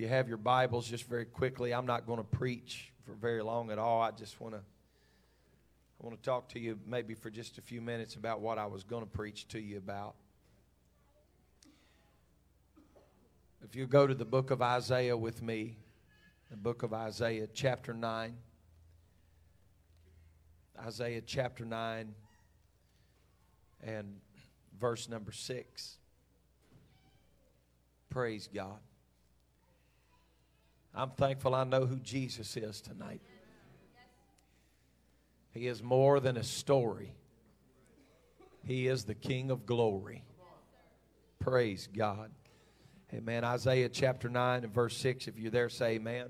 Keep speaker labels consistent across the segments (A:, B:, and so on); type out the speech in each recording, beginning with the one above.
A: You have your Bibles, just very quickly, I'm not going to preach for very long at all. I just want to I want to talk to you maybe for just a few minutes about what I was going to preach to you about. If you go to the book of Isaiah with me, the book of Isaiah, chapter 9. Isaiah chapter 9 and verse number 6. Praise God. I'm thankful I know who Jesus is tonight. He is more than a story, He is the King of glory. Praise God. Amen. Isaiah chapter 9 and verse 6. If you're there, say amen.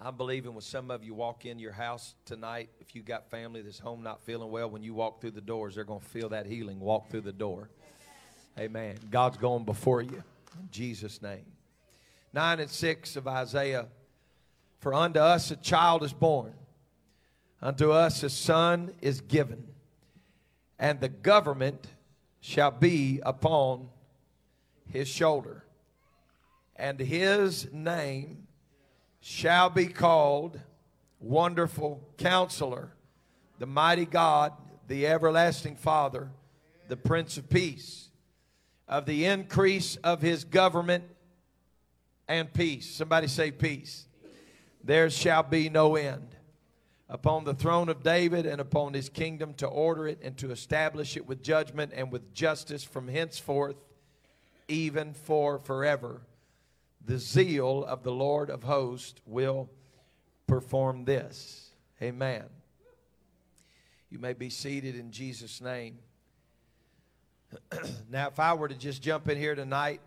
A: I'm believing when some of you walk in your house tonight, if you got family that's home not feeling well, when you walk through the doors, they're going to feel that healing walk through the door. Amen. God's going before you. In Jesus' name. 9 and 6 of Isaiah For unto us a child is born, unto us a son is given, and the government shall be upon his shoulder, and his name shall be called Wonderful Counselor, the Mighty God, the Everlasting Father, the Prince of Peace. Of the increase of his government and peace. Somebody say peace. There shall be no end. Upon the throne of David and upon his kingdom to order it and to establish it with judgment and with justice from henceforth, even for forever. The zeal of the Lord of hosts will perform this. Amen. You may be seated in Jesus' name. now, if I were to just jump in here tonight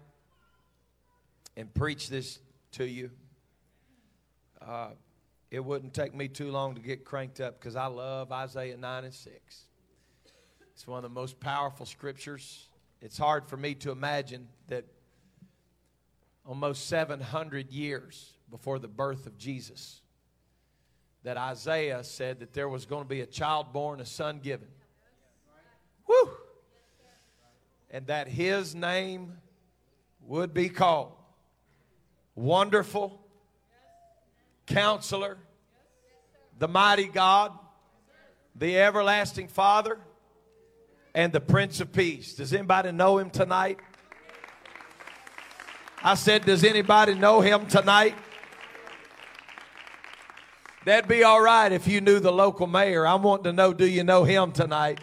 A: and preach this to you, uh, it wouldn't take me too long to get cranked up because I love Isaiah 9 and 6. It's one of the most powerful scriptures. It's hard for me to imagine that almost 700 years before the birth of Jesus, that Isaiah said that there was going to be a child born, a son given. Woo! And that his name would be called Wonderful, Counselor, the Mighty God, the Everlasting Father, and the Prince of Peace. Does anybody know him tonight? I said, Does anybody know him tonight? That'd be all right if you knew the local mayor. I want to know, do you know him tonight?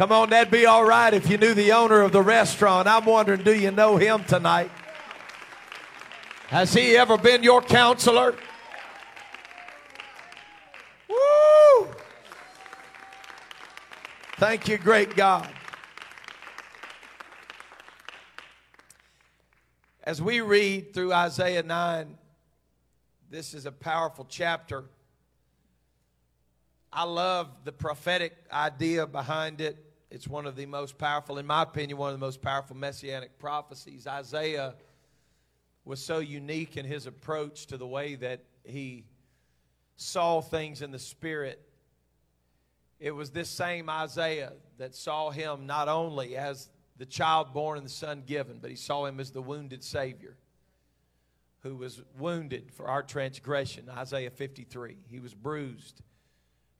A: Come on, that'd be all right if you knew the owner of the restaurant. I'm wondering, do you know him tonight? Has he ever been your counselor? Woo! Thank you, great God. As we read through Isaiah 9, this is a powerful chapter. I love the prophetic idea behind it. It's one of the most powerful, in my opinion, one of the most powerful messianic prophecies. Isaiah was so unique in his approach to the way that he saw things in the spirit. It was this same Isaiah that saw him not only as the child born and the son given, but he saw him as the wounded Savior who was wounded for our transgression, Isaiah 53. He was bruised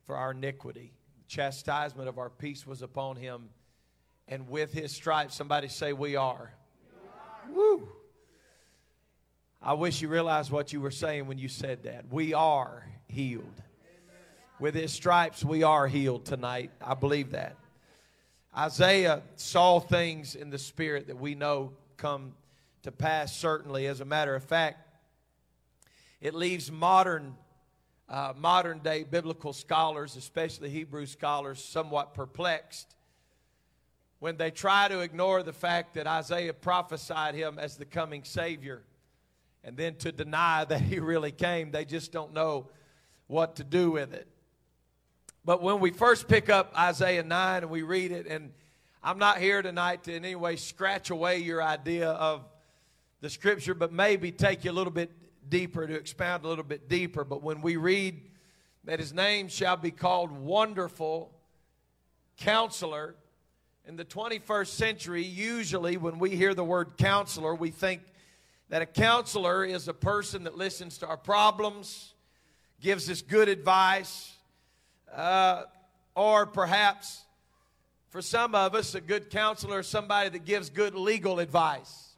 A: for our iniquity. Chastisement of our peace was upon him, and with his stripes, somebody say, We are. We are. Woo! I wish you realized what you were saying when you said that. We are healed. With his stripes, we are healed tonight. I believe that. Isaiah saw things in the spirit that we know come to pass, certainly. As a matter of fact, it leaves modern, uh, modern day biblical scholars, especially Hebrew scholars, somewhat perplexed when they try to ignore the fact that Isaiah prophesied him as the coming Savior and then to deny that he really came. They just don't know what to do with it. But when we first pick up Isaiah 9 and we read it, and I'm not here tonight to in any way scratch away your idea of the scripture, but maybe take you a little bit deeper to expound a little bit deeper. But when we read that his name shall be called Wonderful Counselor, In the 21st century, usually when we hear the word counselor, we think that a counselor is a person that listens to our problems, gives us good advice, uh, or perhaps for some of us, a good counselor is somebody that gives good legal advice.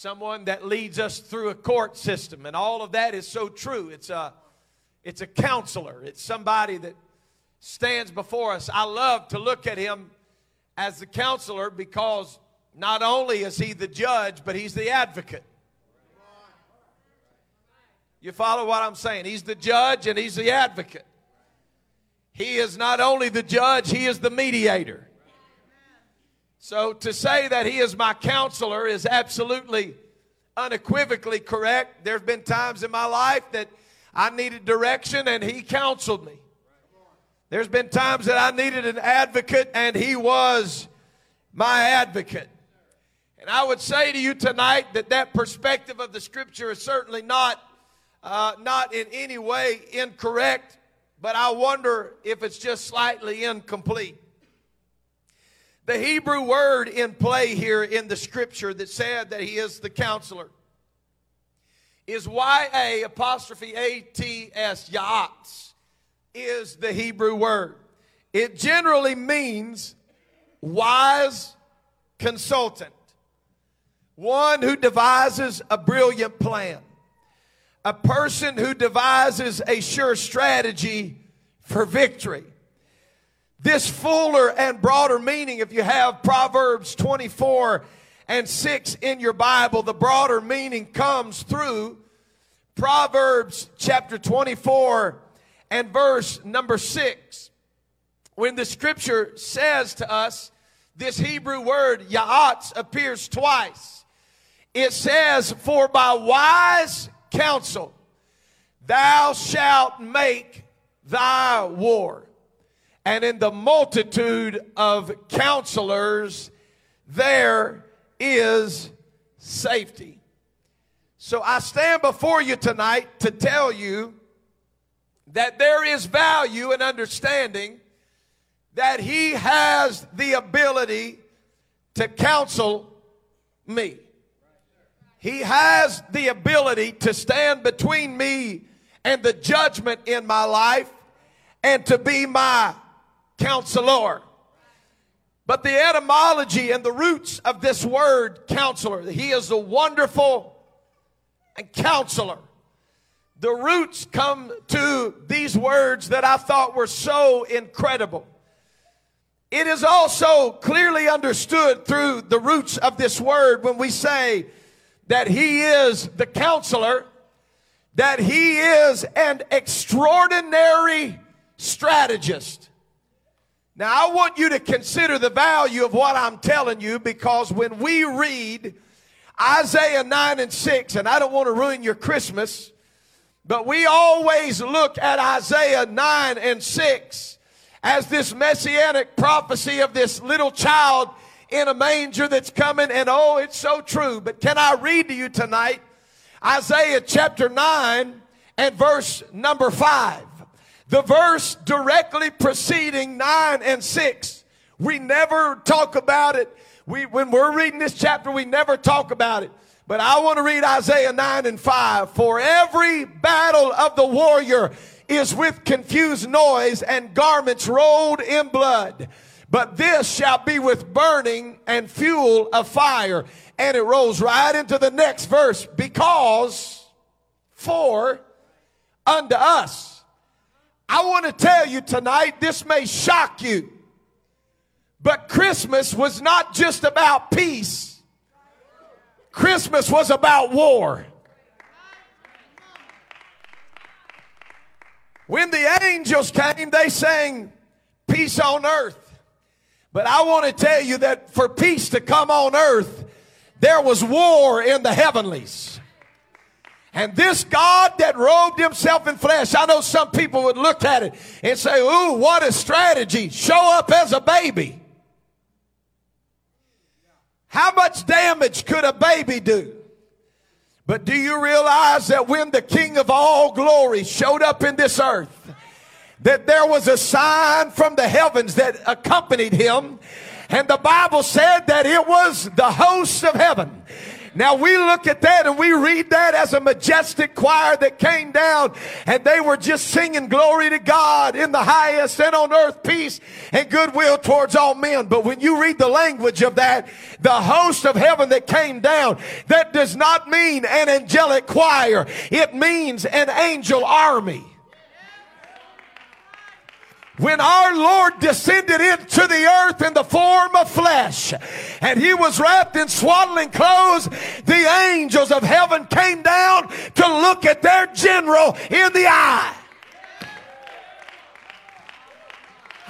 A: Someone that leads us through a court system. And all of that is so true. It's a, it's a counselor, it's somebody that stands before us. I love to look at him as the counselor because not only is he the judge, but he's the advocate. You follow what I'm saying? He's the judge and he's the advocate. He is not only the judge, he is the mediator. So to say that he is my counselor is absolutely unequivocally correct. There have been times in my life that I needed direction and he counseled me. There's been times that I needed an advocate and he was my advocate. And I would say to you tonight that that perspective of the scripture is certainly not, uh, not in any way incorrect, but I wonder if it's just slightly incomplete. The Hebrew word in play here in the scripture that said that he is the counselor is Y-A apostrophe A-T-S, Ya'ats is the Hebrew word. It generally means wise consultant, one who devises a brilliant plan, a person who devises a sure strategy for victory. This fuller and broader meaning, if you have Proverbs 24 and 6 in your Bible, the broader meaning comes through Proverbs chapter 24 and verse number six, when the scripture says to us, this Hebrew word, ya'atz, appears twice. It says, For by wise counsel thou shalt make thy war, and in the multitude of counselors there is safety. So I stand before you tonight to tell you that there is value in understanding that He has the ability to counsel me. He has the ability to stand between me and the judgment in my life and to be my counselor. But the etymology and the roots of this word counselor, he is a wonderful and counselor the roots come to these words that I thought were so incredible. It is also clearly understood through the roots of this word when we say that he is the counselor, that he is an extraordinary strategist. Now, I want you to consider the value of what I'm telling you because when we read Isaiah 9 and 6, and I don't want to ruin your Christmas, but we always look at Isaiah 9 and 6 as this messianic prophecy of this little child in a manger that's coming. And oh, it's so true. But can I read to you tonight Isaiah chapter 9 and verse number 5? The verse directly preceding 9 and 6. We never talk about it. We, when we're reading this chapter, we never talk about it. But I want to read Isaiah 9 and 5. For every battle of the warrior is with confused noise and garments rolled in blood. But this shall be with burning and fuel of fire. And it rolls right into the next verse. Because for unto us. I want to tell you tonight, this may shock you. But Christmas was not just about peace. Christmas was about war. When the angels came, they sang peace on earth. But I want to tell you that for peace to come on earth, there was war in the heavenlies. And this God that robed himself in flesh, I know some people would look at it and say, Ooh, what a strategy. Show up as a baby. How much damage could a baby do? But do you realize that when the King of all glory showed up in this earth, that there was a sign from the heavens that accompanied him And the Bible said that it was the host of heaven. Now we look at that and we read that as a majestic choir that came down and they were just singing glory to God in the highest and on earth peace and goodwill towards all men. But when you read the language of that, the host of heaven that came down, that does not mean an angelic choir. It means an angel army. When our Lord descended into the earth in the form of flesh and he was wrapped in swaddling clothes, the angels of heaven came down to look at their general in the eye.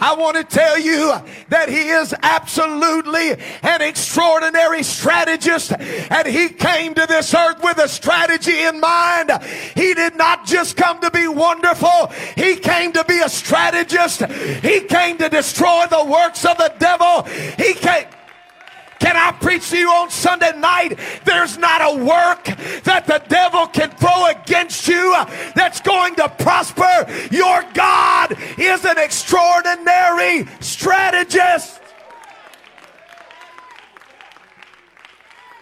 A: I want to tell you that he is absolutely an extraordinary strategist and he came to this earth with a strategy in mind. He did not just come to be wonderful. He came to be a strategist. He came to destroy the works of the devil. He came can I preach to you on Sunday night? There's not a work that the devil can throw against you that's going to prosper. Your God is an extraordinary strategist.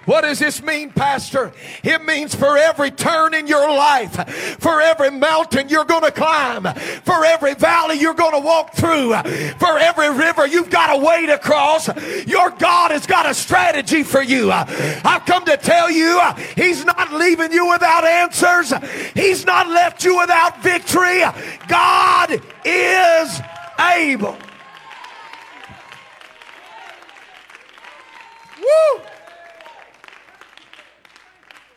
A: What does this mean, Pastor? It means for every turn in your life, for every mountain you're going to climb, for every valley you're going to walk through, for every river you've got a way to wade across, your God has got a strategy for you. I've come to tell you, He's not leaving you without answers. He's not left you without victory. God is able. Woo!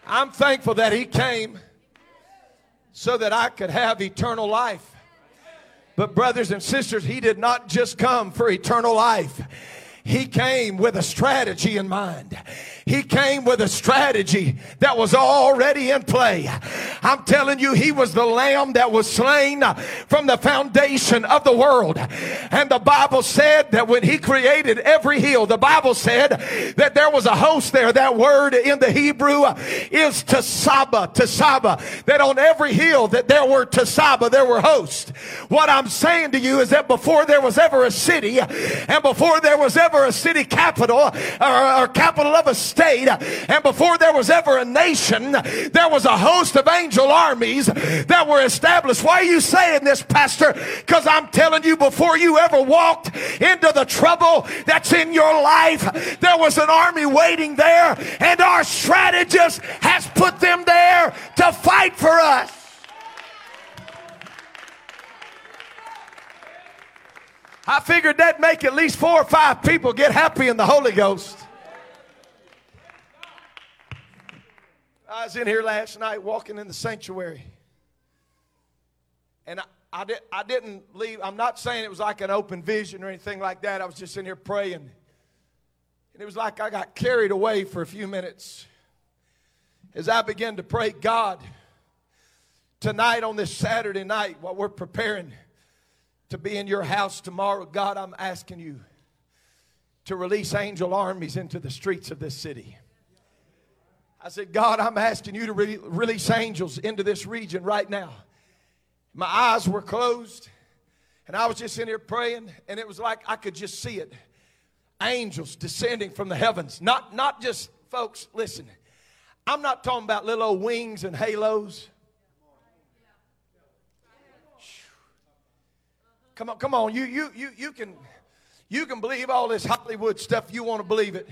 A: I'm thankful that He came so that I could have eternal life. But, brothers and sisters, He did not just come for eternal life. He came with a strategy in mind. He came with a strategy that was already in play. I'm telling you, he was the lamb that was slain from the foundation of the world. And the Bible said that when he created every hill, the Bible said that there was a host there. That word in the Hebrew is tasaba, tasaba. That on every hill that there were tasaba, there were hosts. What I'm saying to you is that before there was ever a city and before there was ever a city capital or, or capital of a state, state. And before there was ever a nation, there was a host of angel armies that were established. Why are you saying this, Pastor? Because I'm telling you, before you ever walked into the trouble that's in your life, there was an army waiting there, and our strategist has put them there to fight for us. I figured that'd make at least four or five people get happy in the Holy Ghost. I was in here last night walking in the sanctuary. And I, I, did, I didn't leave. I'm not saying it was like an open vision or anything like that. I was just in here praying. And it was like I got carried away for a few minutes as I began to pray, God, tonight on this Saturday night, while we're preparing to be in your house tomorrow, God, I'm asking you to release angel armies into the streets of this city. I said, God, I'm asking you to re- release angels into this region right now. My eyes were closed, and I was just in here praying, and it was like I could just see it. Angels descending from the heavens. Not, not just, folks, listen, I'm not talking about little old wings and halos. Come on, come on. You, you, you, you, can, you can believe all this Hollywood stuff. You want to believe it.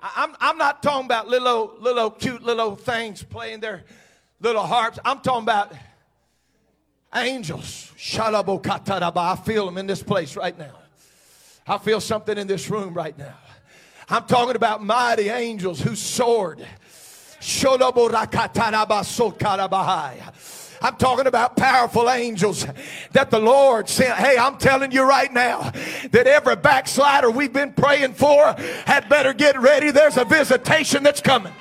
A: I'm, I'm not talking about little, little cute little things playing their little harps. I'm talking about angels. I feel them in this place right now. I feel something in this room right now. I'm talking about mighty angels who soared. I'm talking about powerful angels that the Lord sent. Hey, I'm telling you right now that every backslider we've been praying for had better get ready. There's a visitation that's coming.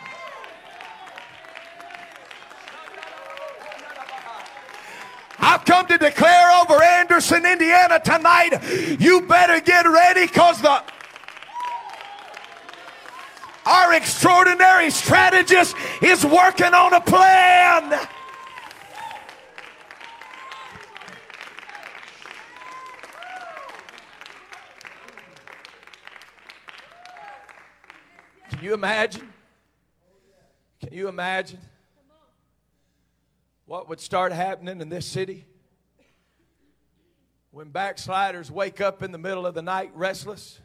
A: I've come to declare over Anderson, Indiana tonight, you better get ready because the our extraordinary strategist is working on a plan. Can you imagine? Can you imagine what would start happening in this city? When backsliders wake up in the middle of the night restless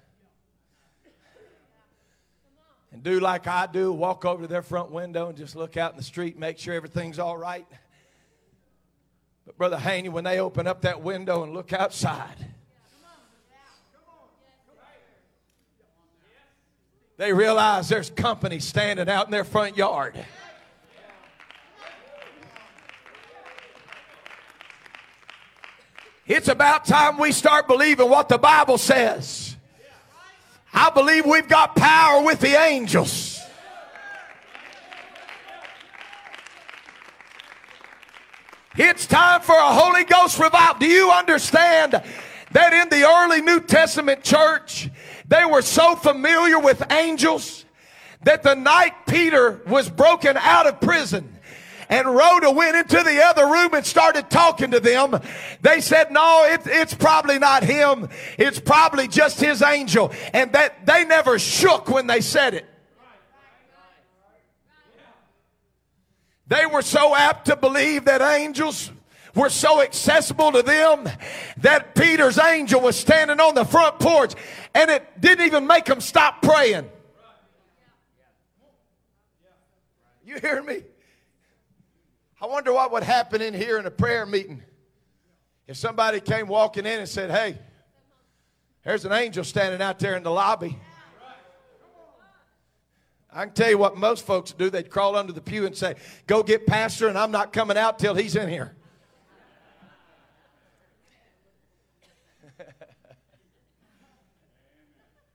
A: and do like I do, walk over to their front window and just look out in the street, make sure everything's all right. But Brother Haney, when they open up that window and look outside, they realize there's company standing out in their front yard. It's about time we start believing what the Bible says. I believe we've got power with the angels. It's time for a Holy Ghost revival. Do you understand that in the early New Testament church, they were so familiar with angels that the night Peter was broken out of prison, and Rhoda went into the other room and started talking to them. They said, no, it, it's probably not him. It's probably just his angel. And that they never shook when they said it. They were so apt to believe that angels were so accessible to them that Peter's angel was standing on the front porch and it didn't even make them stop praying. You hear me? I wonder what would happen in here in a prayer meeting if somebody came walking in and said, Hey, there's an angel standing out there in the lobby. I can tell you what most folks do. They'd crawl under the pew and say, Go get Pastor, and I'm not coming out till he's in here.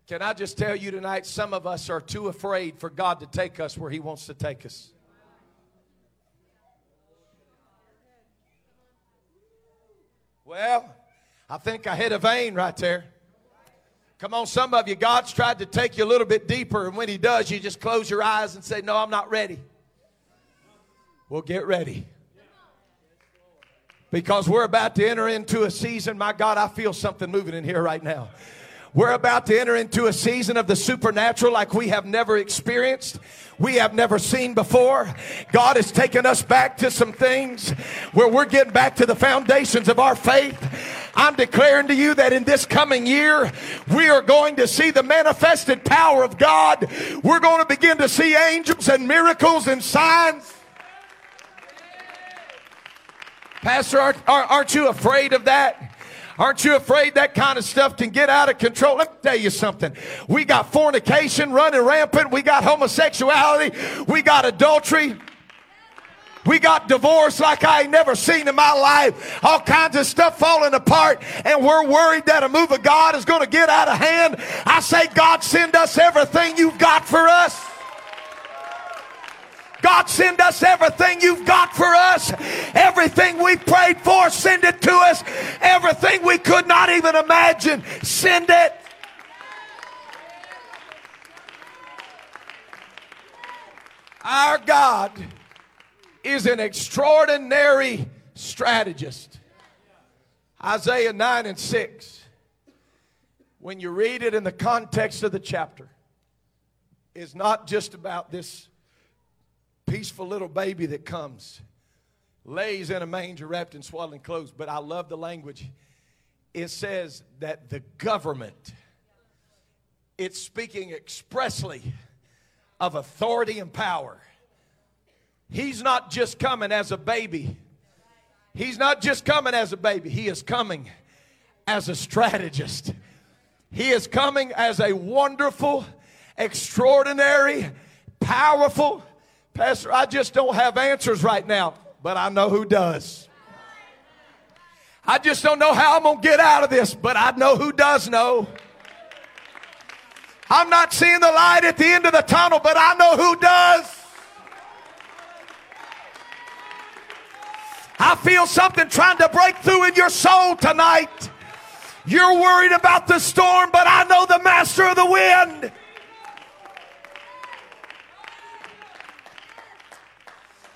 A: Can I just tell you tonight, some of us are too afraid for God to take us where He wants to take us. Well, I think I hit a vein right there. Come on, some of you, God's tried to take you a little bit deeper, and when He does, you just close your eyes and say, No, I'm not ready. Well, get ready. Because we're about to enter into a season, my God, I feel something moving in here right now. We're about to enter into a season of the supernatural like we have never experienced. We have never seen before. God has taken us back to some things where we're getting back to the foundations of our faith. I'm declaring to you that in this coming year, we are going to see the manifested power of God. We're going to begin to see angels and miracles and signs. Pastor, aren't, you afraid of that? Aren't you afraid that kind of stuff can get out of control? Let me tell you something. We got fornication running rampant. We got homosexuality. We got adultery. We got divorce like I ain't never seen in my life. All kinds of stuff falling apart. And we're worried that a move of God is going to get out of hand. I say, God, send us everything you've got for us. God, send us everything you've got for us. Everything we prayed for, send it to us. Everything we could not even imagine, send it. Our God is an extraordinary strategist. Isaiah 9 and 6, when you read it in the context of the chapter, is not just about this peaceful little baby that comes, lays in a manger wrapped in swaddling clothes. But I love the language. It says that the government, it's speaking expressly of authority and power. He's not just coming as a baby. He's not just coming as a baby. He is coming as a strategist. He is coming as a wonderful, extraordinary, powerful, Pastor, I just don't have answers right now, but I know who does. I just don't know how I'm going to get out of this, but I know who does know. I'm not seeing the light at the end of the tunnel, but I know who does. I feel something trying to break through in your soul tonight. You're worried about the storm, but I know the master of the wind.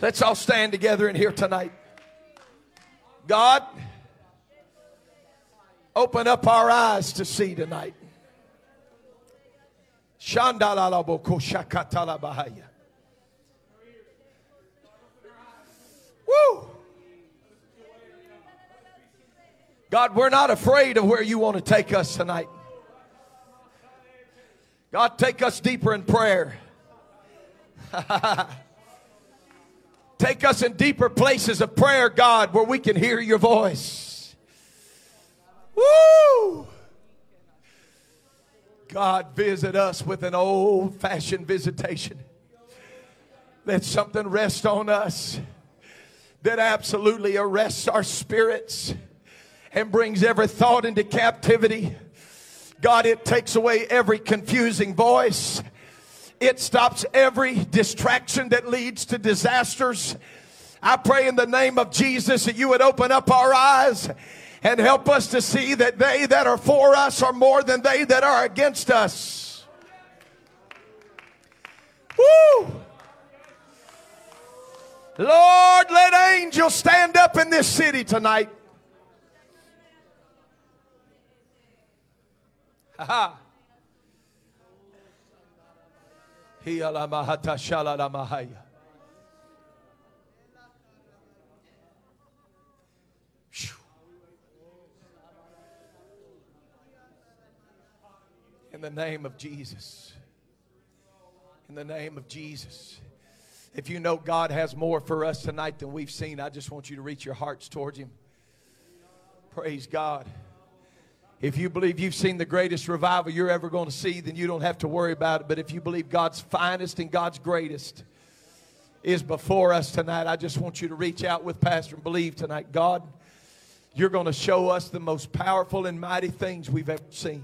A: Let's all stand together in here tonight. God, open up our eyes to see tonight. Woo! God, we're not afraid of where you want to take us tonight. God, take us deeper in prayer. take us in deeper places of prayer, God, where we can hear your voice. Woo! God, visit us with an old fashioned visitation. Let something rest on us that absolutely arrests our spirits and brings every thought into captivity. God, it takes away every confusing voice. It stops every distraction that leads to disasters. I pray in the name of Jesus that you would open up our eyes and help us to see that they that are for us are more than they that are against us. Woo! Lord, let angels stand up in this city tonight. Ha ha. In the name of Jesus. In the name of Jesus. If you know God has more for us tonight than we've seen, I just want you to reach your hearts towards Him. Praise God. If you believe you've seen the greatest revival you're ever going to see, then you don't have to worry about it. But if you believe God's finest and God's greatest is before us tonight, I just want you to reach out with Pastor and believe tonight, God, you're going to show us the most powerful and mighty things we've ever seen.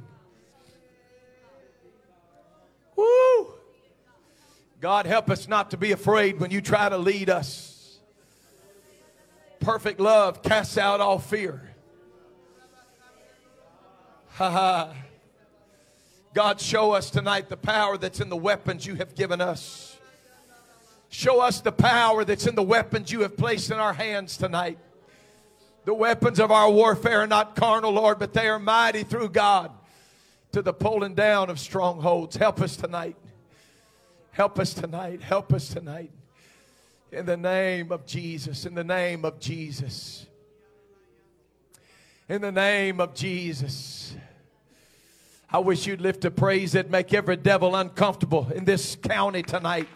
A: Woo! God, help us not to be afraid when you try to lead us. Perfect love casts out all fear. God, show us tonight the power that's in the weapons you have given us. Show us the power that's in the weapons you have placed in our hands tonight. The weapons of our warfare are not carnal, Lord, but they are mighty through God to the pulling down of strongholds. Help us tonight. Help us tonight. Help us tonight. In the name of Jesus. In the name of Jesus. In the name of Jesus. I wish you'd lift a praise that make every devil uncomfortable in this county tonight.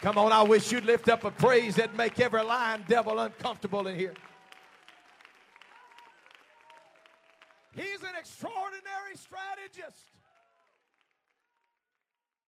A: Come on, I wish you'd lift up a praise that make every lying devil uncomfortable in here. He's an extraordinary strategist.